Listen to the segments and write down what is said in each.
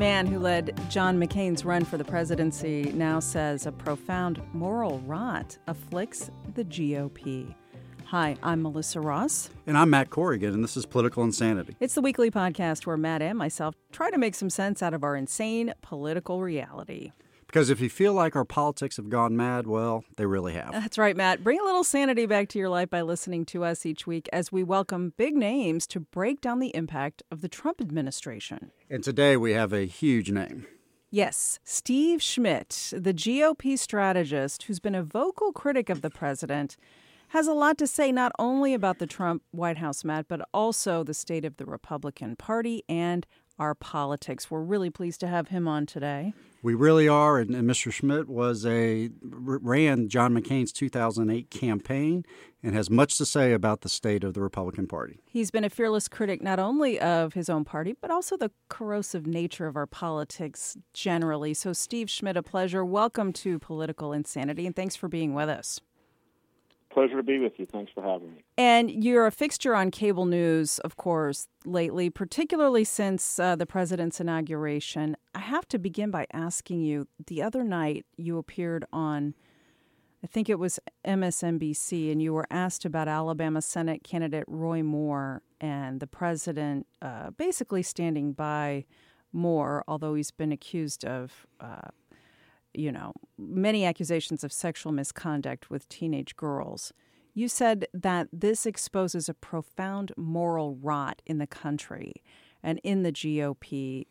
The man who led John McCain's run for the presidency now says a profound moral rot afflicts the GOP. Hi, I'm Melissa Ross. And I'm Matt Corrigan, and this is Political Insanity. It's the weekly podcast where Matt and myself try to make some sense out of our insane political reality. Because if you feel like our politics have gone mad, well, they really have. That's right, Matt. Bring a little sanity back to your life by listening to us each week as we welcome big names to break down the impact of the Trump administration. And today we have a huge name. Yes, Steve Schmidt, the GOP strategist who's been a vocal critic of the president, has a lot to say not only about the Trump White House, Matt, but also the state of the Republican Party and our politics. We're really pleased to have him on today. We really are, and, and, Mr. Schmidt was a ran John McCain's 2008 campaign and has much to say about the state of the Republican Party. He's been a fearless critic not only of his own party but also the corrosive nature of our politics generally. So, Steve Schmidt, a pleasure. Welcome to Political Insanity, and thanks for being with us. Pleasure to be with you. Thanks for having me. And you're a fixture on cable news, of course, lately, particularly since uh, the president's inauguration. I have to begin by asking you the other night you appeared on, I think it was MSNBC, and you were asked about Alabama Senate candidate Roy Moore and the president uh, basically standing by Moore, although he's been accused of uh, you know, many accusations of sexual misconduct with teenage girls. You said that this exposes a profound moral rot in the country and in the GOP.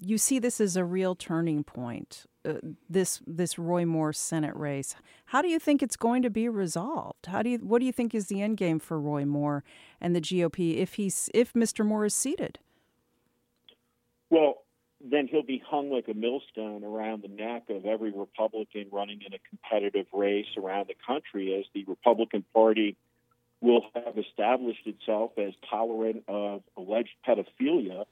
You see this as a real turning point. Uh, this this Roy Moore Senate race. How do you think it's going to be resolved? How do you what do you think is the end game for Roy Moore and the GOP if he's if Mr. Moore is seated? Well, then he'll be hung like a millstone around the neck of every Republican running in a competitive race around the country as the Republican Party will have established itself as tolerant of alleged pedophilia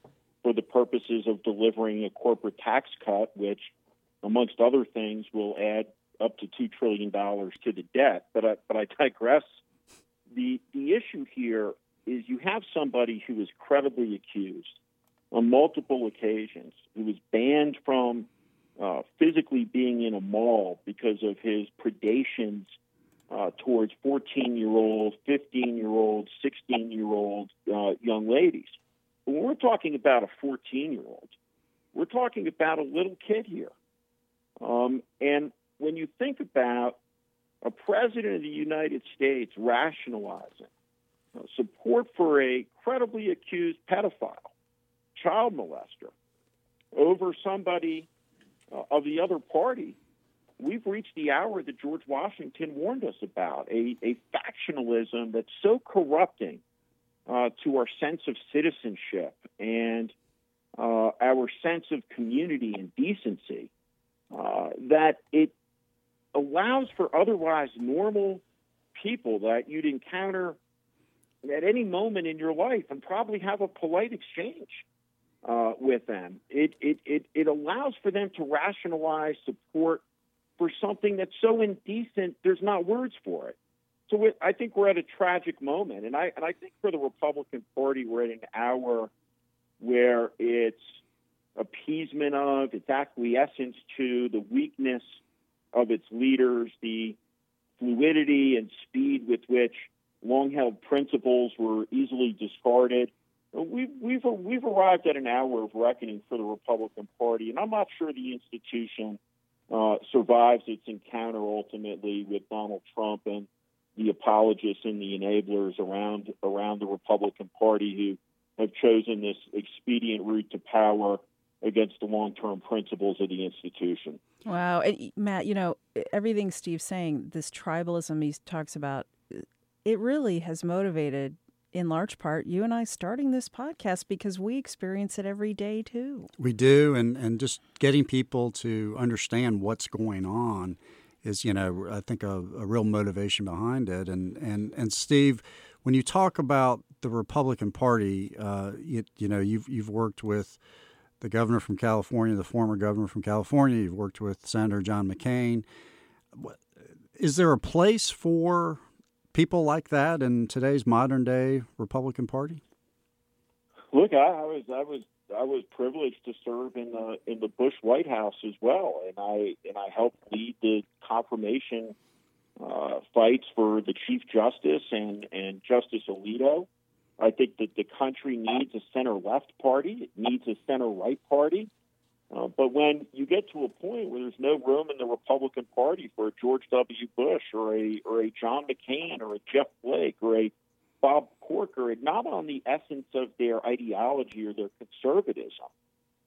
for the purposes of delivering a corporate tax cut, which, amongst other things, will add up to $2 trillion to the debt. But I, but I digress. The, the issue here is you have somebody who is credibly accused on multiple occasions. He was banned from uh, physically being in a mall because of his predations uh, towards 14 year old, 15 year old, 16 year old uh, young ladies. But when we're talking about a 14 year old, we're talking about a little kid here. Um, and when you think about a president of the United States rationalizing uh, support for a credibly accused pedophile, child molester over somebody uh, of the other party, we've reached the hour that George Washington warned us about a, a factionalism that's so corrupting uh, to our sense of citizenship and uh, our sense of community and decency uh, that it allows for otherwise normal people that you'd encounter at any moment in your life and probably have a polite exchange uh, with them. It, it, it, it allows for them to rationalize support for something that's so indecent, there's not words for it. So it, I think we're at a tragic moment. And I, and I think for the Republican Party, we're at an hour where it's appeasement of, its acquiescence to the weakness of its leaders, the fluidity and speed with which long held principles were easily discarded we've we've we've arrived at an hour of reckoning for the Republican Party, and I'm not sure the institution uh, survives its encounter ultimately with Donald Trump and the apologists and the enablers around around the Republican Party who have chosen this expedient route to power against the long-term principles of the institution. Wow, and Matt, you know everything Steve's saying. This tribalism he talks about, it really has motivated in large part you and I starting this podcast because we experience it every day too. We do, and and just getting people to understand what's going on is, you know, I think a, a real motivation behind it. And and and Steve, when you talk about the Republican Party, uh, you, you know, you've you've worked with the governor from California, the former governor from California. You've worked with Senator John McCain. Is there a place for people like that in today's modern day Republican Party? Look, I, I was I was I was privileged to serve in the in the Bush White House as well, and I and I helped lead the confirmation uh, fights for the Chief Justice and and Justice Alito. I think that the country needs a center left party. It needs a center right party. Uh, but when you get to a point where there's no room in the Republican Party for a George W. Bush or a or a John McCain or a Jeff Flake or a Bob Corker, not on the essence of their ideology or their conservatism,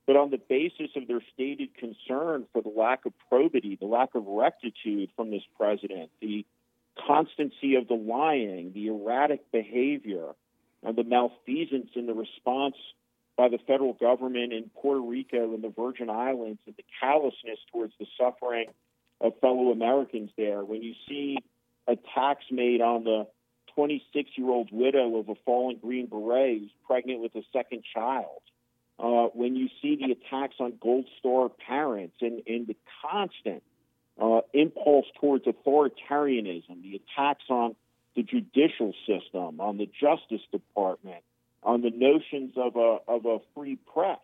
but on the basis of their stated concern for the lack of probity, the lack of rectitude from this president, the constancy of the lying, the erratic behavior, and the malfeasance in the response by the federal government in Puerto Rico and the Virgin Islands and the callousness towards the suffering of fellow Americans there. When you see attacks made on the 26 year old widow of a fallen Green Beret who's pregnant with a second child, uh, when you see the attacks on Gold Star parents and, and the constant uh, impulse towards authoritarianism, the attacks on the judicial system, on the Justice Department, on the notions of a of a free press.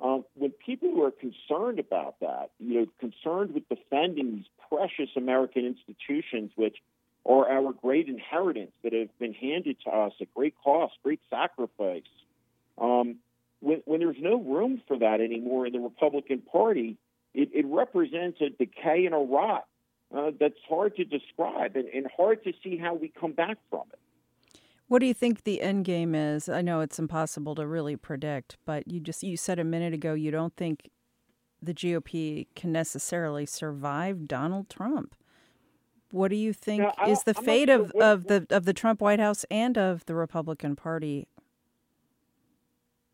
Um, when people who are concerned about that, you know, concerned with defending these precious American institutions, which are our great inheritance that have been handed to us at great cost, great sacrifice. Um, when, when, there's no room for that anymore in the Republican Party, it, it represents a decay and a rot uh, that's hard to describe and, and hard to see how we come back from it. What do you think the end game is? I know it's impossible to really predict, but you just you said a minute ago you don't think the GOP can necessarily survive Donald Trump. What do you think now, is the I'm fate sure of, what, of the of the Trump White House and of the Republican Party?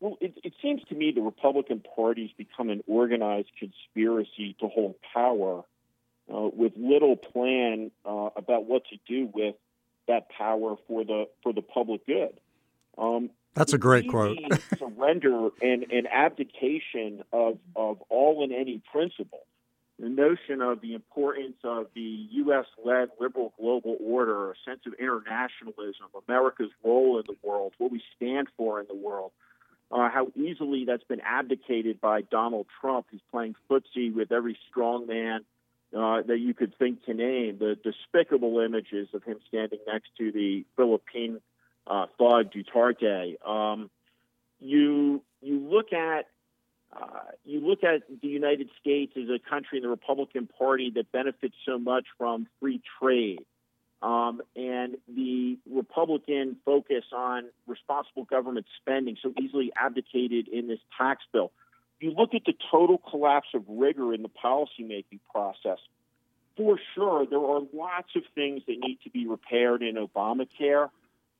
Well, it, it seems to me the Republican Party's become an organized conspiracy to hold power uh, with little plan uh, about what to do with that power for the for the public good. Um, That's a great quote. surrender and, and abdication of, of all and any principle. The notion of the importance of the U.S. led liberal global order, a sense of internationalism, America's role in the world, what we stand for in the world, uh, how easily that's been abdicated by Donald Trump, who's playing footsie with every strong man uh, that you could think to name. The despicable images of him standing next to the Philippine uh, thug Duterte. Um, you you look at uh, you look at the United States as a country in the Republican Party that benefits so much from free trade. Um, and the Republican focus on responsible government spending so easily abdicated in this tax bill you look at the total collapse of rigor in the policymaking process, for sure, there are lots of things that need to be repaired in Obamacare.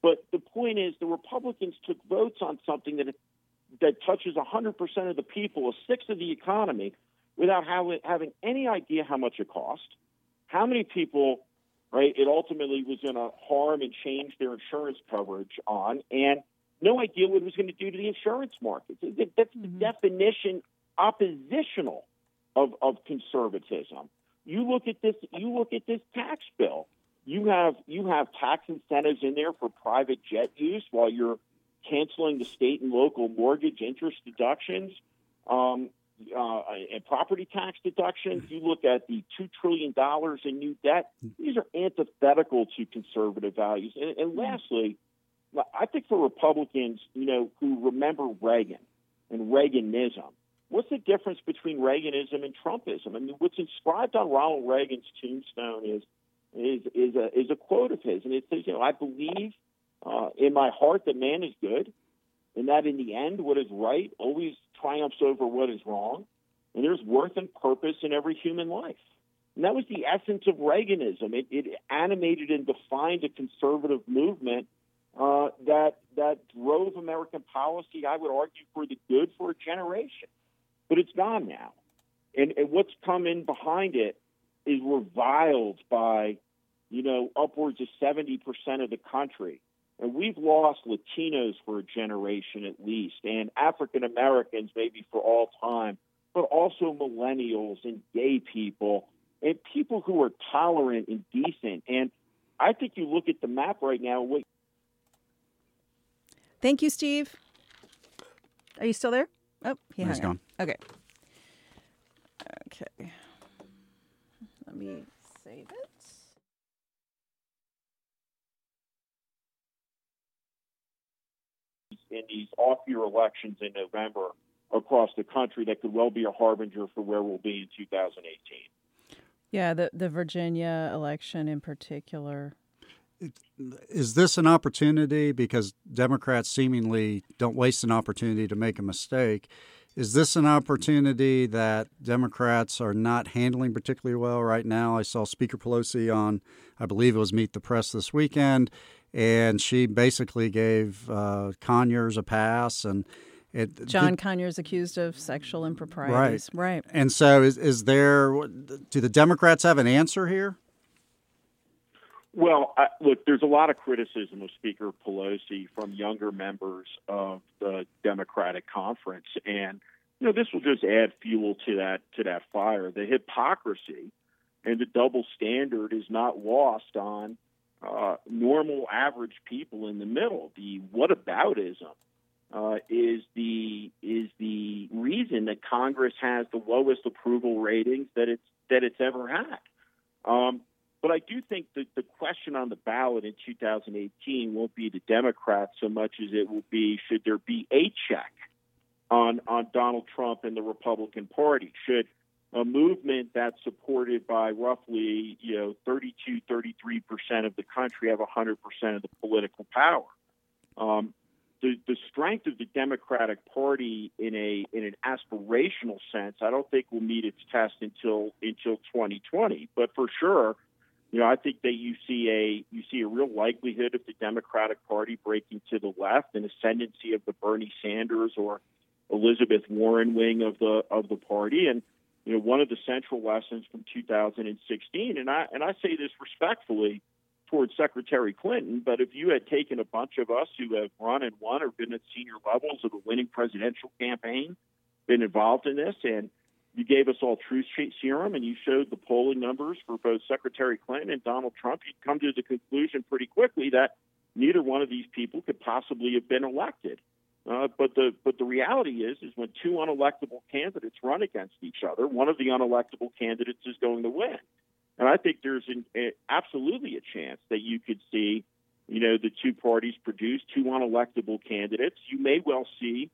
But the point is, the Republicans took votes on something that that touches 100% of the people, a sixth of the economy, without having any idea how much it cost, how many people, right, it ultimately was going to harm and change their insurance coverage on, and no idea what it was going to do to the insurance market. That's the mm-hmm. definition oppositional of, of conservatism. You look at this. You look at this tax bill. You have you have tax incentives in there for private jet use while you're canceling the state and local mortgage interest deductions um, uh, and property tax deductions. You look at the two trillion dollars in new debt. These are antithetical to conservative values. And, and lastly I think for Republicans, you know, who remember Reagan and Reaganism, what's the difference between Reaganism and Trumpism? I mean, what's inscribed on Ronald Reagan's tombstone is is is a is a quote of his, and it says, you know, I believe uh, in my heart that man is good, and that in the end, what is right always triumphs over what is wrong, and there's worth and purpose in every human life. And that was the essence of Reaganism. It, it animated and defined a conservative movement uh, that that drove American policy. I would argue for the good for a generation, but it's gone now, and, and what's come in behind it is reviled by, you know, upwards of seventy percent of the country. And we've lost Latinos for a generation at least, and African Americans maybe for all time, but also millennials and gay people and people who are tolerant and decent. And I think you look at the map right now, what Thank you, Steve. Are you still there? Oh, he has gone. Okay. Okay. Let me save it. In these off-year elections in November across the country, that could well be a harbinger for where we'll be in 2018. Yeah, the the Virginia election in particular. Is this an opportunity because Democrats seemingly don't waste an opportunity to make a mistake? Is this an opportunity that Democrats are not handling particularly well right now? I saw Speaker Pelosi on, I believe it was Meet the Press this weekend, and she basically gave uh, Conyers a pass and it, John did, Conyers accused of sexual improprieties. Right. Right. And so, is, is there, do the Democrats have an answer here? Well, I, look, there's a lot of criticism of Speaker Pelosi from younger members of the Democratic conference. And, you know, this will just add fuel to that, to that fire. The hypocrisy and the double standard is not lost on uh, normal, average people in the middle. The whataboutism uh, is the is the reason that Congress has the lowest approval ratings that it's that it's ever had. Um, but I do think that the question on the ballot in 2018 won't be the Democrats so much as it will be should there be a check on on Donald Trump and the Republican Party? Should a movement that's supported by roughly you know 32 33 percent of the country have 100 percent of the political power um, the, the strength of the Democratic Party in a in an aspirational sense, I don't think will meet its test until until 2020. But for sure, you know, I think that you see a you see a real likelihood of the Democratic Party breaking to the left, an ascendancy of the Bernie Sanders or Elizabeth Warren wing of the of the party, and you know, one of the central lessons from 2016, and I and I say this respectfully towards Secretary Clinton, but if you had taken a bunch of us who have run and won or been at senior levels of a winning presidential campaign, been involved in this, and you gave us all truth serum and you showed the polling numbers for both Secretary Clinton and Donald Trump, you'd come to the conclusion pretty quickly that neither one of these people could possibly have been elected. Uh, but the but the reality is is when two unelectable candidates run against each other, one of the unelectable candidates is going to win. And I think there's an, a, absolutely a chance that you could see, you know, the two parties produce two unelectable candidates. You may well see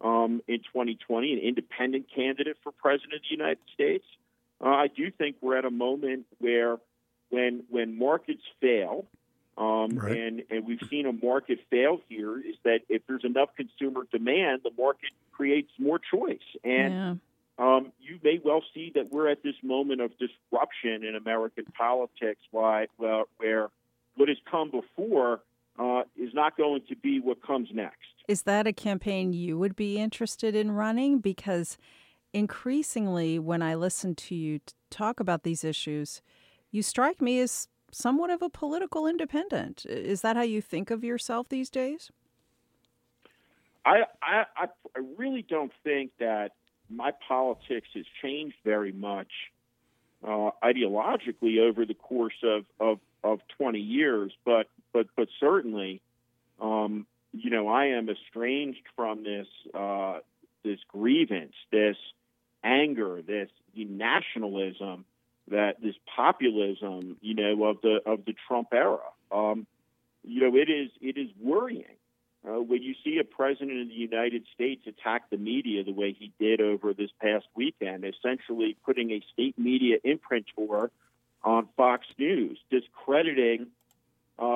um, in 2020 an independent candidate for president of the United States. Uh, I do think we're at a moment where, when when markets fail, um, right. and and we've seen a market fail here, is that if there's enough consumer demand, the market creates more choice, and yeah um, you may well see that we're at this moment of disruption in American politics, why, well, where what has come before uh, is not going to be what comes next. Is that a campaign you would be interested in running? Because increasingly, when I listen to you talk about these issues, you strike me as somewhat of a political independent. Is that how you think of yourself these days? I, I, I really don't think that my politics has changed very much uh, ideologically over the course of, of, of 20 years, but but but certainly, um, you know, I am estranged from this uh, this grievance, this anger, this nationalism, that this populism, you know, of the of the Trump era. Um, you know, it is it is worrying uh, when you see a president of the United States attack the media the way he did over this past weekend, essentially putting a state media imprimatur on Fox News, discrediting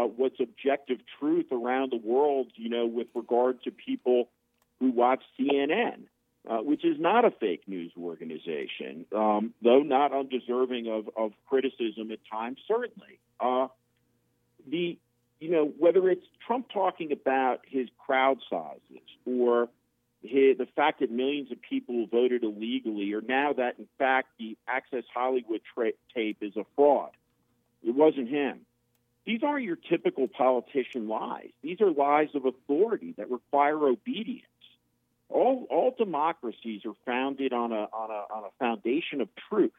what's objective truth around the world, you know, with regard to people who watch CNN, uh, which is not a fake news organization, um, though not undeserving of, of criticism at times, certainly. Uh, the you know, whether it's Trump talking about his crowd sizes or his, the fact that millions of people voted illegally, or now that in fact the Access Hollywood tra- tape is a fraud, it wasn't him. These aren't your typical politician lies. These are lies of authority that require obedience. All, all democracies are founded on a, on a, on a foundation of truth.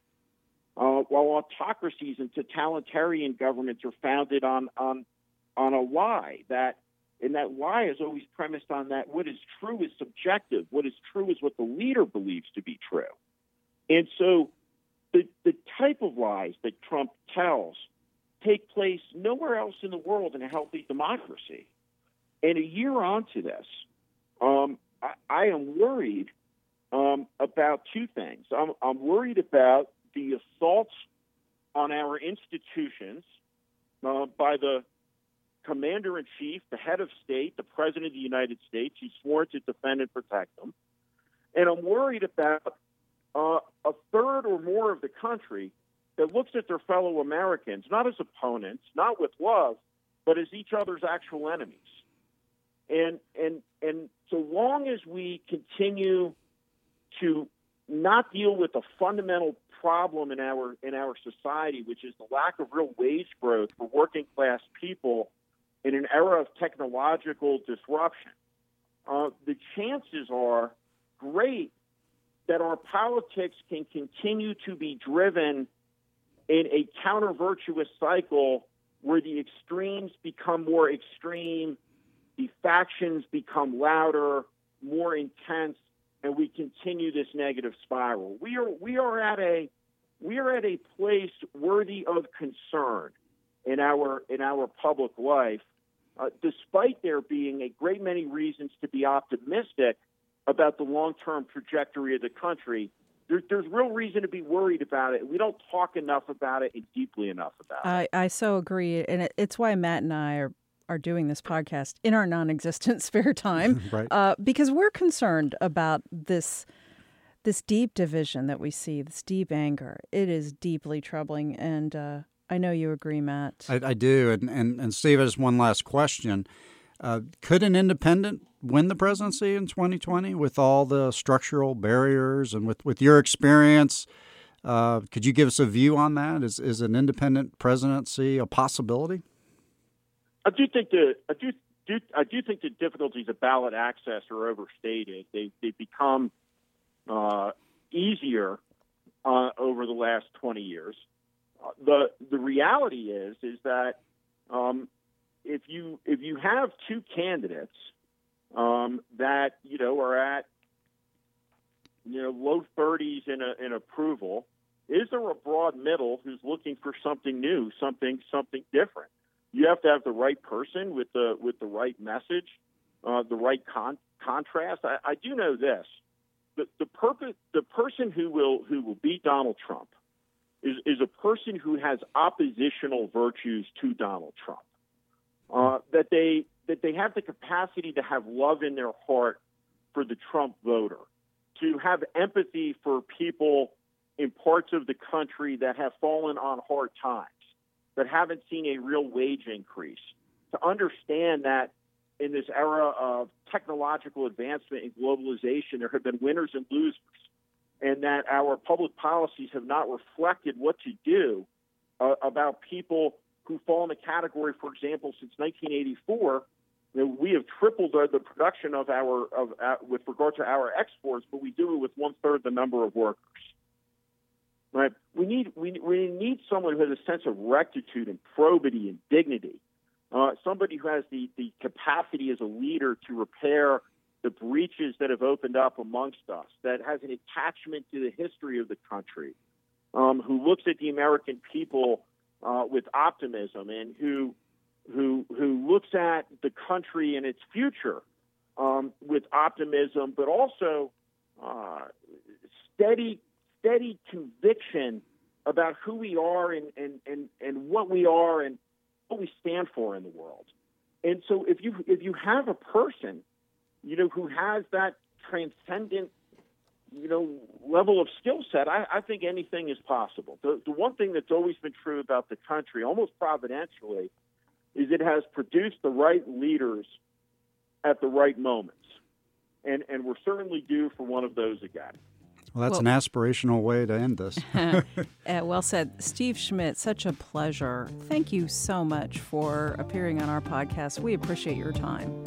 Uh, while autocracies and totalitarian governments are founded on, on on a lie that And that lie is always premised on that what is true is subjective. What is true is what the leader believes to be true. And so the, the type of lies that Trump tells take place nowhere else in the world in a healthy democracy. And a year on to this, um, I, I, am worried um, about two things. I'm, I'm worried about the assaults on our institutions uh, by the commander in chief, the head of state, the president of the United States. He's sworn to defend and protect them. And I'm worried about uh, a third or more of the country that looks at their fellow Americans not as opponents, not with love, but as each other's actual enemies. And and and so long as we continue to not deal with the fundamental problem in our in our society, which is the lack of real wage growth for working class people in an era of technological disruption, uh, the chances are great that our politics can continue to be driven in a counter virtuous cycle where the extremes become more extreme, the factions become louder, more intense, and we continue this negative spiral. We are we are at a we are at a place worthy of concern in our in our public life, uh, despite there being a great many reasons to be optimistic about the long term trajectory of the country. There, there's real reason to be worried about it. We don't talk enough about it and deeply enough about it. I, I so agree. And it, it's why Matt and I are are doing this podcast in our non-existent spare time, right. uh, because we're concerned about this this deep division that we see, this deep anger. It is deeply troubling, and uh, I know you agree, Matt. I, I do, and and and Steve, just one last question: uh, Could an independent win the presidency in 2020 with all the structural barriers and with with your experience? Uh, could you give us a view on that? Is is an independent presidency a possibility? I do think the I do, do I do think the difficulties of ballot access are overstated. They they become uh, easier uh, over the last 20 years. Uh, the the reality is is that um, if you if you have two candidates um, that you know are at you know low 30s in a, in approval, is there a broad middle who's looking for something new, something something different? you have to have the right person with the with the right message, uh, the right con- contrast. I, I do know this: the the purpose, the person who will who will beat Donald Trump is is a person who has oppositional virtues to Donald Trump. Uh, that they that they have the capacity to have love in their heart for the Trump voter, to have empathy for people in parts of the country that have fallen on hard times that haven't seen a real wage increase, to understand that in this era of technological advancement and globalization, there have been winners and losers, and that our public policies have not reflected what to do uh, about people who fall in the category, for example, since 1984. You know, we have tripled the production of our of uh, with regard to our exports, but we do it with one third the number of workers right? We need we, we need someone who has a sense of rectitude and probity and dignity. Uh, somebody who has the, the capacity as a leader to repair the breaches that have opened up amongst us, that has an attachment to the history of the country, um, who looks at the American people uh, with optimism, and who who who looks at the country and its future um, with optimism, but also uh, steady steady conviction about who we are and, and, and, and what we are and what we stand for in the world. And so if you if you have a person, you know, who has that transcendent, you know, level of skill set, I, I think anything is possible. The, the one thing that's always been true about the country, almost providentially, is it has produced the right leaders at the right moments. And and we're certainly due for one of those again. Well, that's well, an aspirational way to end this. uh, well said. Steve Schmidt, such a pleasure. Thank you so much for appearing on our podcast. We appreciate your time.